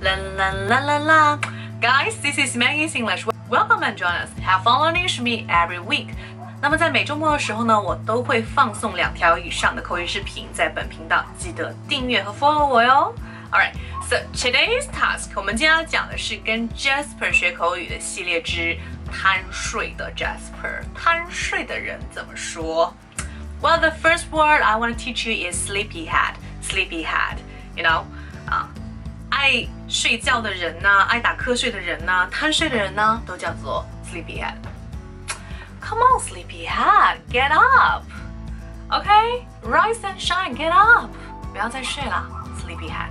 La la la la la. Guys, this is Maggie's English. Welcome and join us. Have fun learning with me every week. 那么在每周末的时候呢，我都会放送两条以上的口语视频在本频道，记得订阅和 follow 我哟。Alright, so today's task，我们今天要讲的是跟 Jasper 学口语的系列之贪睡的 Jasper。贪睡的人怎么说？Well, the first word I want to teach you is sleepyhead. Sleepyhead, you know, 啊，爱 睡觉的人呢，爱打瞌睡的人呢，贪睡的人呢，都叫做 sleepyhead。Come on, sleepyhead, get up. OK, rise and shine, get up. 不要再睡了，sleepyhead.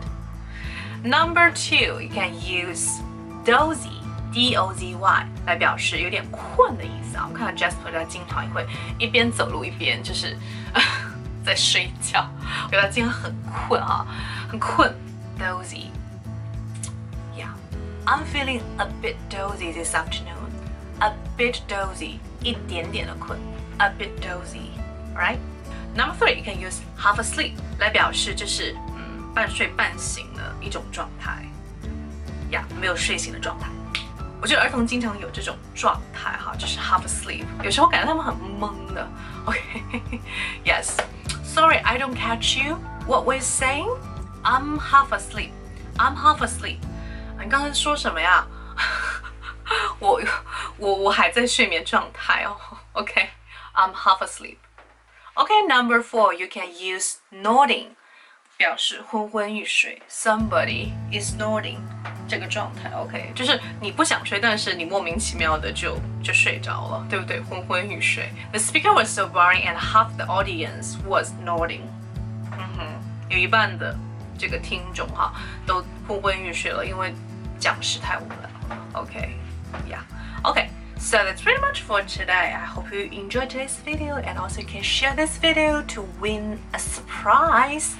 Number two, you can use dozy, d o z y 来表示有点困的意思啊。我们看到 Jasper 他经常也会一边走路一边就是在睡觉，我觉得他今天很困啊，很困，dozy。Yeah, I'm feeling a bit dozy this afternoon. A bit dozy，一点点的困，a bit dozy, right? Number three, you can use half asleep 来表示就是嗯半睡半醒的一种状态，呀，没有睡醒的状态。我觉得儿童经常有这种状态哈，就是 half asleep，有时候感觉他们很懵的。OK，Yes. Sorry, I don't catch you. What was saying? I'm half asleep. I'm half asleep. 你刚才说什么呀？我我我还在睡眠状态哦。OK，I'm half asleep. OK, number four, you can use nodding 表示昏昏欲睡。Somebody is nodding 这个状态，OK，就是你不想睡，但是你莫名其妙的就就睡着了，对不对？昏昏欲睡。The speaker was so boring and half the audience was nodding。嗯哼，有一半的这个听众哈，都昏昏欲睡了，因为讲师太无聊。OK，yeah，OK、okay, okay.。So that's pretty much for today. I hope you enjoyed today's video and also can share this video to win a surprise.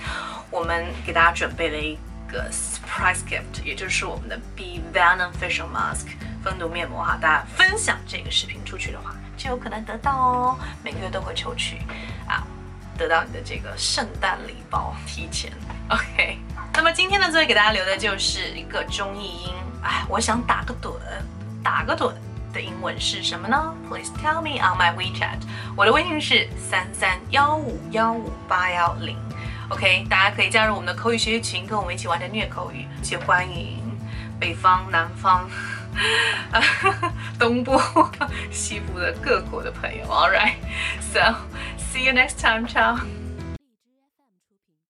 我们给大家准备了一个 surprise gift，也就是我们的 Bee Venom Facial Mask 分毒面膜哈。大家分享这个视频出去的话，就有可能得到哦。每个月都会抽取啊，得到你的这个圣诞礼包，提前。OK。那么今天呢，最后给大家留的就是一个中译英。哎，我想打个盹，打个盹的英文是什么呢？Please tell me on my WeChat。我的微信是三三幺五幺五八幺零。OK，大家可以加入我们的口语学习群，跟我们一起完成虐口语。且欢迎北方、南方、东部、西部的各国的朋友。All right，so see you next time，ciao。